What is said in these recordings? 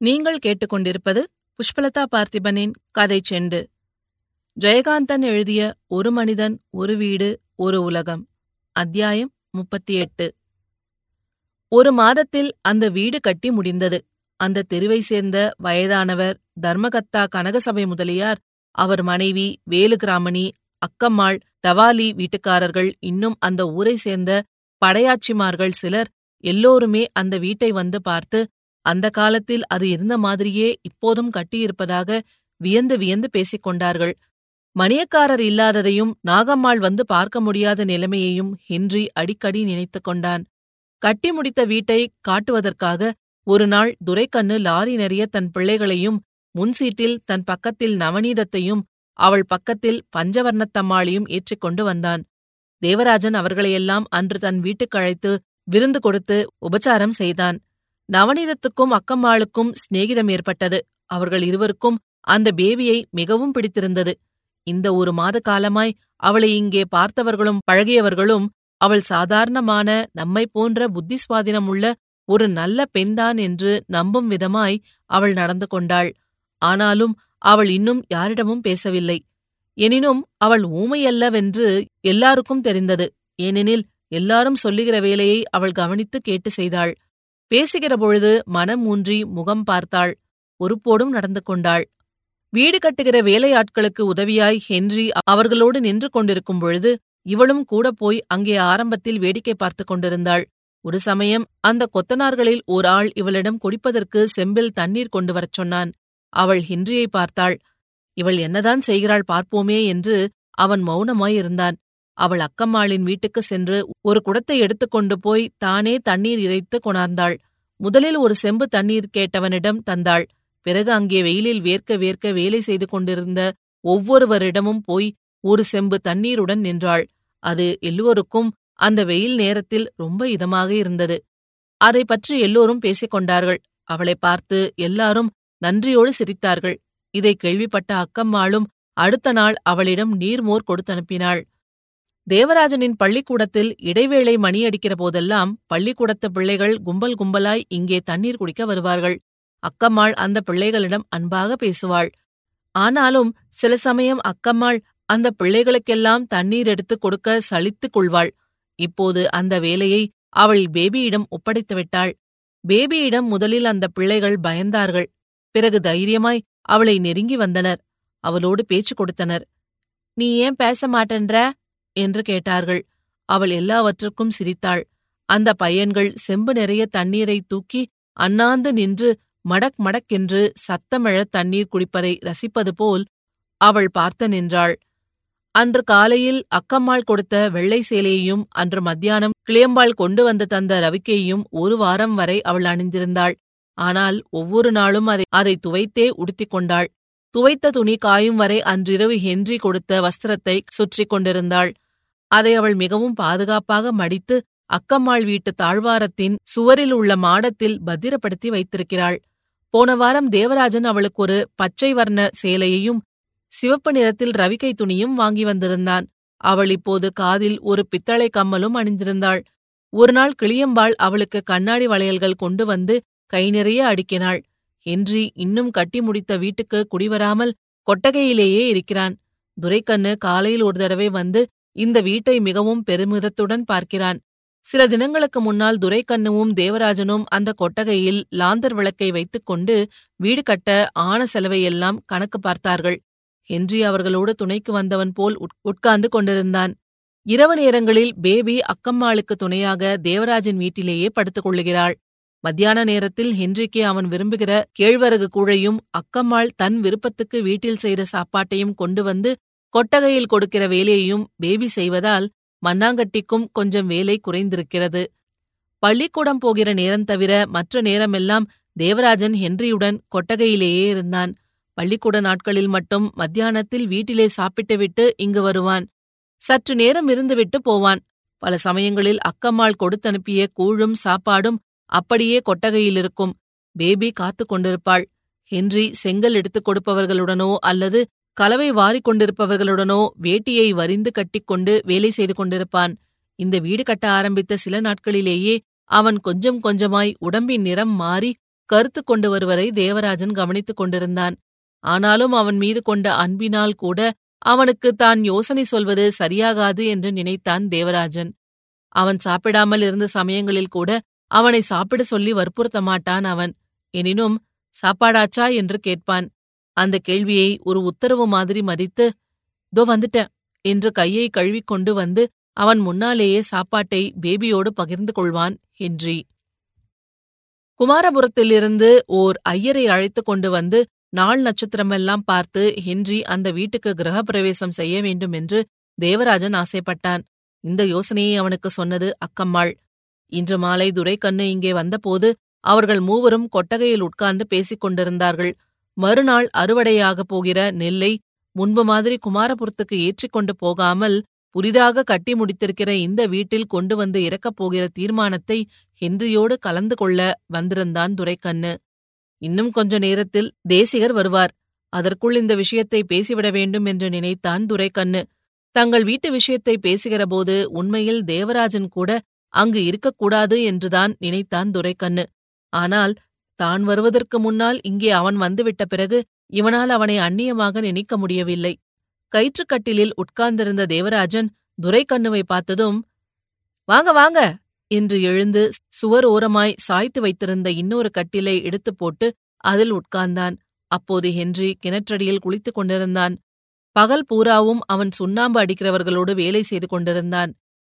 நீங்கள் கேட்டுக்கொண்டிருப்பது புஷ்பலதா பார்த்திபனின் கதை செண்டு. ஜெயகாந்தன் எழுதிய ஒரு மனிதன் ஒரு வீடு ஒரு உலகம். அத்தியாயம் முப்பத்தி எட்டு ஒரு மாதத்தில் அந்த வீடு கட்டி முடிந்தது. அந்த தெருவை சேர்ந்த வயதானவர் தர்மகத்தா கனகசபை முதலியார் அவர் மனைவி வேலுகிராமணி அக்கம்மாள் தவாலி வீட்டுக்காரர்கள் இன்னும் அந்த ஊரை சேர்ந்த படையாச்சிமார்கள் சிலர் எல்லோருமே அந்த வீட்டை வந்து பார்த்து அந்த காலத்தில் அது இருந்த மாதிரியே இப்போதும் கட்டியிருப்பதாக வியந்து வியந்து பேசிக் கொண்டார்கள். மணியக்காரர் இல்லாததையும் நாகம்மாள் வந்து பார்க்க முடியாத நிலைமையையும் ஹென்றி அடிக்கடி நினைத்து கொண்டான். கட்டி முடித்த வீட்டை காட்டுவதற்காக ஒரு நாள் துரைக்கண்ணு லாரி நிறைய தன் பிள்ளைகளையும் முன்சீட்டில் தன் பக்கத்தில் நவநீதத்தையும் அவள் பக்கத்தில் பஞ்சவர்ணத்தம்மாளையும் ஏற்றிக்கொண்டு வந்தான். தேவராஜன் அவர்களையெல்லாம் அன்று தன் வீட்டுக்கு அழைத்து விருந்து கொடுத்து உபச்சாரம் செய்தான். நவநீதத்துக்கும் அக்கம்மாளுக்கும் சிநேகிதம் ஏற்பட்டது. அவர்கள் இருவருக்கும் அந்த பேபியை மிகவும் பிடித்திருந்தது. இந்த ஒரு மாத காலமாய் அவளை இங்கே பார்த்தவர்களும் பழகியவர்களும் அவள் சாதாரணமான நம்மை போன்ற புத்தி சுவாதினம் உள்ள ஒரு நல்ல பெண்தான் என்று நம்பும் விதமாய் அவள் நடந்து கொண்டாள். ஆனாலும் அவள் இன்னும் யாரிடமும் பேசவில்லை. எனினும் அவள் ஊமையல்லவென்று எல்லாருக்கும் தெரிந்தது. ஏனெனில் எல்லாரும் சொல்லுகிற வேலையை அவள் கவனித்து கேட்டு செய்தாள். பேசுகிற பொழுது மனம் ஊன்றி முகம் பார்த்தாள். பொறுப்போடும் நடந்து கொண்டாள். வீடு கட்டுகிற வேலையாட்களுக்கு உதவியாய் ஹென்றி அவர்களோடு நின்று கொண்டிருக்கும் பொழுது இவளும் கூட போய் அங்கே ஆரம்பத்தில் வேடிக்கை பார்த்து கொண்டிருந்தாள். ஒரு சமயம் அந்த கொத்தனார்களில் ஓர் ஆள் இவளிடம் குடிப்பதற்கு செம்பில் தண்ணீர் கொண்டு வரச் சொன்னான். அவள் ஹென்றியை பார்த்தாள். இவள் என்னதான் செய்கிறாள் பார்ப்போமே என்று அவன் மௌனமாயிருந்தான். அவள் அக்கம்மாளின் வீட்டுக்கு சென்று ஒரு குடத்தை எடுத்துக்கொண்டு போய் தானே தண்ணீர் இறைத்து கொணர்ந்தாள். முதலில் ஒரு செம்பு தண்ணீர் கேட்டவனிடம் தந்தாள். பிறகு அங்கே வெயிலில் வேர்க்க வேர்க்க வேலை செய்து கொண்டிருந்த ஒவ்வொருவரிடமும் போய் ஒரு செம்பு தண்ணீருடன் நின்றாள். அது எல்லோருக்கும் அந்த வெயில் நேரத்தில் ரொம்ப இதமாக இருந்தது. அதை பற்றி எல்லோரும் பேசிக் கொண்டார்கள். அவளை பார்த்து எல்லாரும் நன்றியோடு சிரித்தார்கள். இதை கேள்விப்பட்ட அக்கம்மாளும் அடுத்த நாள் அவளிடம் நீர்மோர் கொடுத்தனுப்பினாள். தேவராஜனின் பள்ளிக்கூடத்தில் இடைவேளை மணியடிக்கிற போதெல்லாம் பள்ளிக்கூடத்து பிள்ளைகள் கும்பல் கும்பலாய் இங்கே தண்ணீர் குடிக்க வருவார்கள். அக்கம்மாள் அந்த பிள்ளைகளிடம் அன்பாக பேசுவாள். ஆனாலும் சில சமயம் அக்கம்மாள் அந்த பிள்ளைகளுக்கெல்லாம் தண்ணீர் எடுத்துக் கொடுக்க சலித்துக் கொள்வாள். இப்போது அந்த வேலையை அவள் பேபியிடம் ஒப்படைத்து விட்டாள். பேபியிடம் முதலில் அந்த பிள்ளைகள் பயந்தார்கள். பிறகு தைரியமாய் அவளை நெருங்கி வந்தனர். அவளோடு பேச்சு கொடுத்தனர். நீ ஏன் பேச மாட்டேன்ற? என்று கேட்டார்கள். அவள் எல்லாவற்றுக்கும் சிரித்தாள். அந்த பையன்கள் செம்பு நிறைய தண்ணீரை தூக்கி அண்ணாந்து நின்று மடக் மடக்கென்று சத்தமிழ தண்ணீர் குடிப்பதை ரசிப்பது போல் அவள் பார்த்து நின்றாள். அன்று காலையில் அக்கம்மாள் கொடுத்த வெள்ளை சேலையையும் அன்று மத்தியானம் கிளியம்பாள் கொண்டு வந்து தந்த ரவிக்கையையும் ஒரு வாரம் வரை அவள் அணிந்திருந்தாள். ஆனால் ஒவ்வொரு நாளும் அதை அதை துவைத்தே உடுத்திக் கொண்டாள். துவைத்த துணி காயும் வரை அன்றிரவு ஹென்றி கொடுத்த வஸ்திரத்தை சுற்றிக் கொண்டிருந்தாள். அதை அவள் மிகவும் பாதுகாப்பாக மடித்து அக்கம்மாள் வீட்டு தாழ்வாரத்தின் சுவரில் உள்ள மாடத்தில் பத்திரப்படுத்தி வைத்திருக்கிறாள். போன வாரம் தேவராஜன் அவளுக்கு ஒரு பச்சை வர்ண சேலையையும் சிவப்பு நிறத்தில் ரவிக்கை துணியும் வாங்கி வந்திருந்தான். அவள் இப்போது காதில் ஒரு பித்தளை கம்மலும் அணிந்திருந்தாள். ஒருநாள் கிளியம்பாள் அவளுக்கு கண்ணாடி வளையல்கள் கொண்டு வந்து கை நிறைய அடுக்கினாள். ஹென்றி இன்னும் கட்டி முடித்த வீட்டுக்கு குடிவராமல் கொட்டகையிலேயே இருக்கிறான். துரைக்கண்ணு காலையில் ஒரு தடவை வந்து இந்த வீட்டை மிகவும் பெருமிதத்துடன் பார்க்கிறான். சில தினங்களுக்கு முன்னால் துரைக்கண்ணுவும் தேவராஜனும் அந்த கொட்டகையில் லாந்தர் விளக்கை வைத்துக்கொண்டு வீடு கட்ட ஆன செலவையெல்லாம் கணக்கு பார்த்தார்கள். ஹென்றி அவர்களோடு துணைக்கு வந்தவன் போல் உட்கார்ந்து கொண்டிருந்தான். இரவு நேரங்களில் பேபி அக்கம்மாளுக்கு துணையாக தேவராஜன் வீட்டிலேயே படுத்துக் கொள்ளுகிறாள். மத்தியான நேரத்தில் ஹென்றிக்கு அவன் விரும்புகிற கேழ்வரகு கூழையும் அக்கம்மாள் தன் விருப்பத்துக்கு வீட்டில் செய்த சாப்பாட்டையும் கொண்டு வந்து கொட்டகையில் கொடுக்கிற வேலையையும் பேபி செய்வதால் மண்ணாங்கட்டிக்கும் கொஞ்சம் வேலை குறைந்திருக்கிறது. பள்ளிக்கூடம் போகிற நேரம் தவிர மற்ற நேரமெல்லாம் தேவராஜன் ஹென்ரியுடன் கொட்டகையிலேயே இருந்தான். பள்ளிக்கூட நாட்களில் மட்டும் மத்தியானத்தில் வீட்டிலே சாப்பிட்டுவிட்டு இங்கு வருவான். சற்று நேரம் இருந்துவிட்டு போவான். பல சமயங்களில் அக்கம்மாள் கொடுத்தனுப்பிய கூழும் சாப்பாடும் அப்படியே கொட்டகையில் இருக்கும் பேபி காத்து கொண்டிருப்பாள். ஹென்றி செங்கல் எடுத்துக் கொடுப்பவர்களுடனோ அல்லது கலவை வாரிக் கொண்டிருப்பவர்களுடனோ வேட்டியை வரிந்து கட்டிக்கொண்டு வேலை செய்து கொண்டிருப்பான். இந்த வீடு கட்ட ஆரம்பித்த சில நாட்களிலேயே அவன் கொஞ்சம் கொஞ்சமாய் உடம்பின் நிறம் மாறி கருத்து கொண்டு வருவதை தேவராஜன் கவனித்துக் கொண்டிருந்தான். ஆனாலும் அவன் மீது கொண்ட அன்பினால் கூட அவனுக்கு தான் யோசனை சொல்வது சரியாகாது என்று நினைத்தான் தேவராஜன். அவன் சாப்பிடாமல் இருந்த சமயங்களில் கூட அவனை சாப்பிட சொல்லி வற்புறுத்த மாட்டான் அவன். எனினும் சாப்பாடாச்சா என்று கேட்பான். அந்த கேள்வியை ஒரு உத்தரவு மாதிரி மதித்து தோ வந்துட்டேன் என்று கையை கழுவிக்கொண்டு வந்து அவன் முன்னாலேயே சாப்பாட்டை பேபியோடு பகிர்ந்து கொள்வான் ஹென்றி குமாரபுரத்திலிருந்து ஓர் ஐயரை அழைத்துக் கொண்டு வந்து நாள் நட்சத்திரமெல்லாம் பார்த்து ஹென்றி அந்த வீட்டுக்கு கிரகப்பிரவேசம் செய்ய வேண்டும் என்று தேவராஜன் ஆசைப்பட்டான். இந்த யோசனையை அவனுக்கு சொன்னது அக்கம்மாள். இன்று மாலை துரைக்கண்ணு இங்கே வந்தபோது அவர்கள் மூவரும் கொட்டகையில் உட்கார்ந்து பேசிக் கொண்டிருந்தார்கள். மறுநாள் அறுவடையாகப் போகிற நெல்லை முன்பு மாதிரி குமாரபுரத்துக்கு ஏற்றிக்கொண்டு போகாமல் புதிதாக கட்டி முடித்திருக்கிற இந்த வீட்டில் கொண்டு வந்து இறக்கப் போகிற தீர்மானத்தை ஹென்ரியோடு கலந்து கொள்ள வந்திருந்தான் துரைக்கண்ணு. இன்னும் கொஞ்ச நேரத்தில் தேசிகர் வருவார். அதற்குள் இந்த விஷயத்தை பேசிவிட வேண்டும் என்று நினைத்தான் துரைக்கண்ணு. தங்கள் வீட்டு விஷயத்தை பேசுகிறபோது உண்மையில் தேவராஜன் கூட அங்கு இருக்கக்கூடாது என்றுதான் நினைத்தான் துரைக்கண்ணு. ஆனால் தான் வருவதற்கு முன்னால் இங்கே அவன் வந்துவிட்ட பிறகு இவனால் அவனை அந்நியமாக நினைக்க முடியவில்லை. கயிற்றுக்கட்டிலில் உட்கார்ந்திருந்த தேவராஜன் துரைக்கண்ணுவை பார்த்ததும் வாங்க வாங்க என்று எழுந்து சுவர் ஓரமாய் சாய்த்து வைத்திருந்த இன்னொரு கட்டிலை எடுத்துப் போட்டு அதில் உட்கார்ந்தான். அப்போது ஹென்றி கிணற்றடியில் குளித்துக் கொண்டிருந்தான். பகல் பூராவும் அவன் சுண்ணாம்பு அடிக்கிறவர்களோடு வேலை செய்து கொண்டிருந்தான்.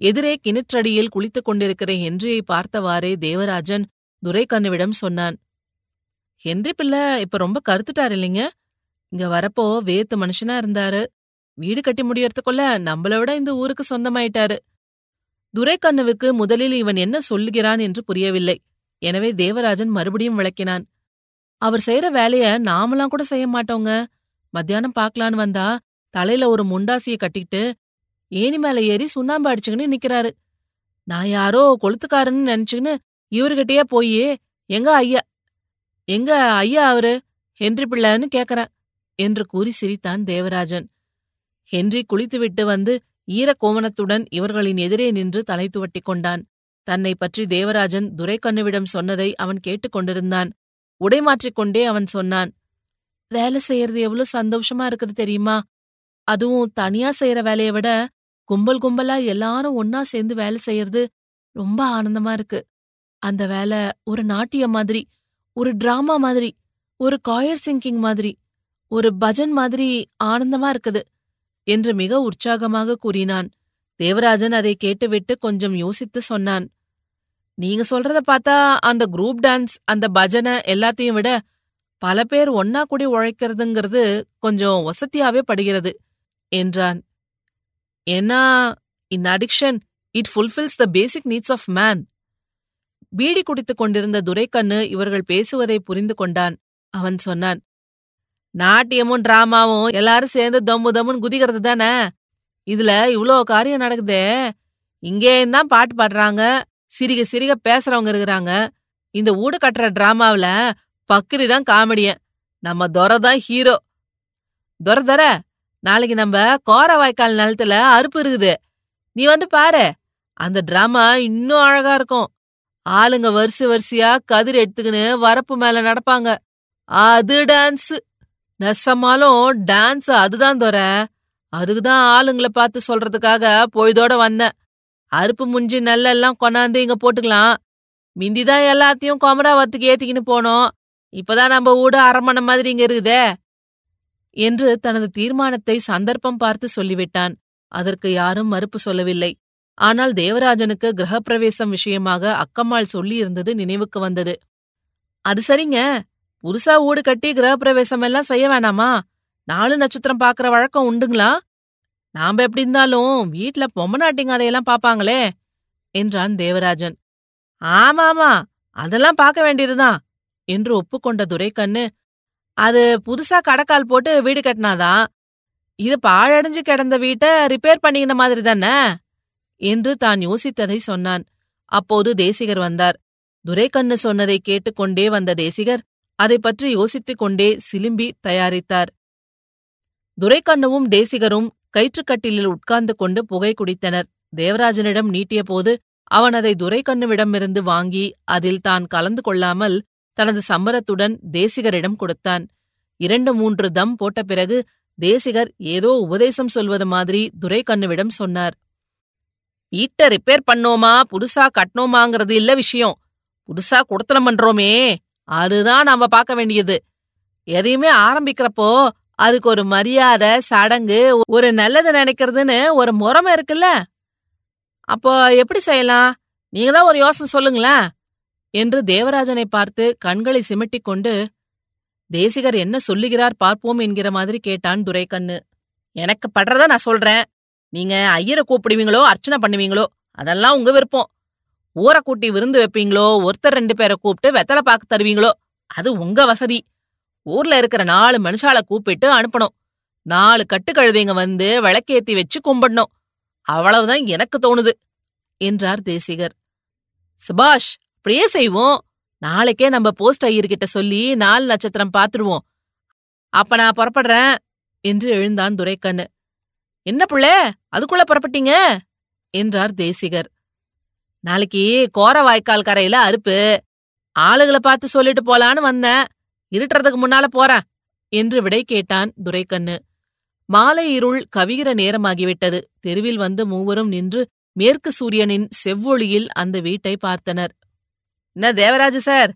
எதிரே கிணற்றடியில் குளித்துக் கொண்டிருக்கிற ஹென்றியை பார்த்தவாறே தேவராஜன் துரைக்கண்ணுவிடம் சொன்னான். ஹென்றி பிள்ளை இப்ப ரொம்ப கருத்துட்டார் இல்லைங்க? இங்க வரப்போ வேத்து மனுஷனா இருந்தாரு. வீடு கட்டி முடியறதுக்குள்ள நம்மள விட இந்த ஊருக்கு சொந்தமாயிட்டாரு. துரைக்கண்ணுவுக்கு முதலில் இவன் என்ன சொல்லுகிறான் என்று புரியவில்லை. எனவே தேவராஜன் மறுபடியும் விளக்கினான். அவர் செய்யற வேலைய நாமெல்லாம் கூட செய்ய மாட்டோங்க. மத்தியானம் பாக்கலான்னு வந்தா தலையில ஒரு முண்டாசிய கட்டிட்டு ஏணி மேல ஏறி சுண்ணாம்பு அடிச்சுக்கின்னு நிக்கிறாரு. நான் யாரோ கொளுத்துக்காரன்னு நினைச்சுக்கின்னு இவர்கிட்டயே போய் எங்க ஐயா எங்க ஐயா அவரு? ஹென்றி பிள்ளைன்னு கேக்குறேன் என்று கூறி சிரித்தான் தேவராஜன். ஹென்றி குளித்துவிட்டு வந்து ஈரக்கோவணத்துடன் இவர்களின் எதிரே நின்று தலை துவட்டி கொண்டான். தன்னை பற்றி தேவராஜன் துரைக்கண்ணுவிடம் சொன்னதை அவன் கேட்டுக்கொண்டிருந்தான் உடை மாற்றிக்கொண்டே அவன் சொன்னான் வேலை செய்யறது எவ்வளவு சந்தோஷமா இருக்குது தெரியுமா? அதுவும் தனியா செய்யற வேலையை விட கும்பல் கும்பலா எல்லாரும் ஒன்னா சேர்ந்து வேலை செய்யறது ரொம்ப ஆனந்தமா இருக்கு. அந்த வேலை ஒரு நாட்டியம் மாதிரி ஒரு டிராமா மாதிரி ஒரு காயர் சிங்கிங் மாதிரி ஒரு பஜன் மாதிரி ஆனந்தமா இருக்குது என்று மிக உற்சாகமாக கூறினான். தேவராஜன் அதை கேட்டுவிட்டு கொஞ்சம் யோசித்து சொன்னான். நீங்க சொல்றத பார்த்தா அந்த குரூப் டான்ஸ் அந்த பஜனை எல்லாத்தையும் விட பல பேர் ஒன்னா கூடி உழைக்கிறதுங்கிறது கொஞ்சம் வசதியாவே படுகிறது என்றான். ஏன்னா in addiction it fulfils the basic needs of man beedi குடித்துக் கொண்டிருந்த துரைக்கண்ணு இவர்கள் பேசுவதை புரிந்து கொண்டான். அவன் சொன்னான் நாட்டியமும் டிராமாவும் எல்லாரும் சேர்ந்து தம்மு தம்முன்னு குதிக்கிறது தானே? இதுல இவ்ளோ காரியம் நடக்குதே. இங்கேயும் தான் பாட்டு பாடுறாங்க. சிரிக சிரிக பேசுறவங்க இருக்கிறாங்க. இந்த ஊடு கட்டுற டிராமாவில பக்கிரி தான் காமெடியன் நம்ம துரை தான் ஹீரோ. துரை துரை நாளைக்கு நம்ம கோர வாய்க்கால் நிலத்துல அறுப்பு இருக்குது. நீ வந்து பாரு. அந்த டிராமா இன்னும் அழகா இருக்கும். ஆளுங்க வரிசை வரிசையா கதிர் எடுத்துக்கின்னு வரப்பு மேல நடப்பாங்க. அது டான்ஸ் நெசமாலும் டான்ஸ் அதுதான் தோற அதுக்குதான் ஆளுங்களை பார்த்து சொல்றதுக்காக பொய்தோட வந்தேன். அறுப்பு முஞ்சி நெல்லெல்லாம் கொண்டாந்து இங்க போட்டுக்கலாம். மிந்திதான் எல்லாத்தையும் கொமராவத்துக்கு ஏத்திக்கின்னு போனோம். இப்பதான் நம்ம ஊடு அரமணம் மாதிரி இங்க இருக்குதே. என்று தனது தீர்மானத்தை சந்தர்ப்பம் பார்த்து சொல்லிவிட்டான். அதற்கு யாரும் மறுப்பு சொல்லவில்லை. ஆனால் தேவராஜனுக்கு கிரகப்பிரவேசம் விஷயமாக அக்கம்மாள் சொல்லியிருந்தது நினைவுக்கு வந்தது. அது சரிங்க. புதுசா வீடு கட்டி கிரகப்பிரவேசம் எல்லாம் செய்ய வேணாமா? நாலு நட்சத்திரம் பாக்குற வழக்கம் உண்டுங்களா? நாம எப்படி இருந்தாலும் வீட்ல பொம்மநாட்டிங்க அதையெல்லாம் பாப்பாங்களே என்றான் தேவராஜன். ஆமாமா அதெல்லாம் பார்க்க வேண்டியதுதான் என்று ஒப்புக்கொண்ட துரைக்கண்ணு. அது புதுசா கடக்கால் போட்டு வீடு கட்டினாதான் இது பாழடைஞ்சு கிடந்த வீட்டை ரிப்பேர் பண்ணிக்கின மாதிரி தானே? என்று தான் யோசித்ததை சொன்னான். அப்போது தேசிகர் வந்தார். துரைக்கண்ணு சொன்னதை கேட்டுக்கொண்டே வந்த தேசிகர் அதை பற்றி யோசித்துக் கொண்டே சிலும்பி தயாரித்தார். துரைக்கண்ணுவும் தேசிகரும் கயிற்றுக்கட்டிலில் உட்கார்ந்து கொண்டு புகை குடித்தனர். தேவராஜனிடம் நீட்டியபோது அவன் அதை துரைக்கண்ணுவிடமிருந்து வாங்கி அதில் தான் கலந்து கொள்ளாமல் தனது சம்மரத்துடன் தேசிகரிடம் கொடுத்தான். இரண்டு மூன்று தம் போட்ட பிறகு தேசிகர் ஏதோ உபதேசம் சொல்வது மாதிரி துரைக்கண்ணுவிடம் சொன்னார். வீட்டை ரிப்பேர் பண்ணோமா? புதுசா கட்டணுமாங்கிறது இல்ல விஷயம். புதுசா குடுத்தனம் பண்றோமே. அதுதான் நாம பார்க்க வேண்டியது. எதையுமே ஆரம்பிக்கிறப்போ அதுக்கு ஒரு மரியாதை சடங்கு ஒரு நல்லது நினைக்கிறதுன்னு ஒரு முறமை இருக்குல்ல. அப்போ எப்படி செய்யலாம்? நீங்க தான் ஒரு யோசனை சொல்லுங்களேன். என்று தேவராஜனை பார்த்து கண்களை சிமிட்டிக் கொண்டு தேசிகர் என்ன சொல்லுகிறார் பார்ப்போம் என்கிற மாதிரி கேட்டான் துரைக்கண்ணு. எனக்கு படுறத நான் சொல்றேன். நீங்க ஐயரை கூப்பிடுவீங்களோ அர்ச்சனை பண்ணுவீங்களோ அதெல்லாம் உங்க விருப்பம். ஊரை கூட்டி விருந்து வைப்பீங்களோ ஒருத்தர் ரெண்டு பேரை கூப்பிட்டு வெத்தலை பாக்கு தருவீங்களோ அது உங்க வசதி. ஊர்ல இருக்கிற நாலு மனுஷால கூப்பிட்டு அனுப்பணும். நாலு கட்டுக்கழுதைங்க வந்து விளக்கேத்தி வச்சு கும்பிடணும். அவ்வளவுதான் எனக்கு தோணுது என்றார் தேசிகர். சுபாஷ் அப்படியே செய்வோம். நாளைக்கே நம்ம போஸ்ட் ஐயர்கிட்ட சொல்லி நாலு நட்சத்திரம் பாத்துருவோம். அப்ப நான் புறப்படுறேன் என்று எழுந்தான் துரைக்கண்ணு. என்ன புள்ளே? அதுக்குள்ள புறப்பட்டீங்க? என்றார் தேசிகர். நாளைக்கு கோர வாய்க்கால் கரையில அறுப்பு. ஆளுகளை பார்த்து சொல்லிட்டு போலான்னு வந்தேன். இருட்டுறதுக்கு முன்னால போறேன் என்று விடை கேட்டான் துரைக்கண்ணு. மாலை இருள் கவிகிற நேரமாகிவிட்டது. தெருவில் வந்து மூவரும் நின்று மேற்கு சூரியனின் செவ்வொளியில் அந்த வீட்டை பார்த்தனர். என்ன தேவராஜ சார்?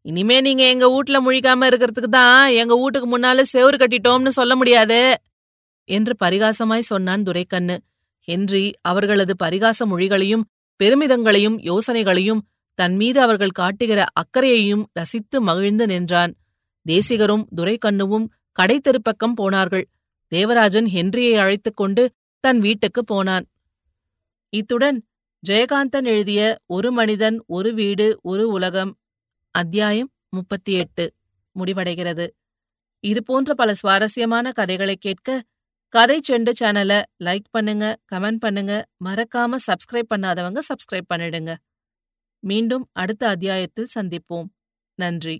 இனிமே நீங்க எங்க வீட்ல முழிக்காம இருக்கிறதுக்கு தான் எங்க வீட்டுக்கு முன்னால செவுரு கட்டிட்டோம்னு சொல்ல முடியாது. என்று பரிகாசமாய் சொன்னான் துரைக்கண்ணு. ஹென்றி அவர்களது பரிகாச மொழிகளையும் பெருமிதங்களையும் யோசனைகளையும் தன்மீது அவர்கள் காட்டுகிற அக்கறையையும் ரசித்து மகிழ்ந்து நின்றான். தேசிகரும் துரைக்கண்ணுவும் கடை தெருப்பக்கம் போனார்கள். தேவராஜன் ஹென்ரியை அழைத்துக் கொண்டு தன் வீட்டுக்குப் போனான். இத்துடன் ஜெயகாந்தன் எழுதிய ஒரு மனிதன் ஒரு வீடு ஒரு உலகம் அத்தியாயம் முப்பத்தி எட்டு முடிவடைகிறது. இதுபோன்ற பல சுவாரஸ்யமான கதைகளை கேட்க கதை செண்டு சேனலை லைக் பண்ணுங்க கமெண்ட் பண்ணுங்க. மறக்காம சப்ஸ்கிரைப் பண்ணாதவங்க சப்ஸ்கிரைப் பண்ணிடுங்க. மீண்டும் அடுத்த அத்தியாயத்தில் சந்திப்போம். நன்றி.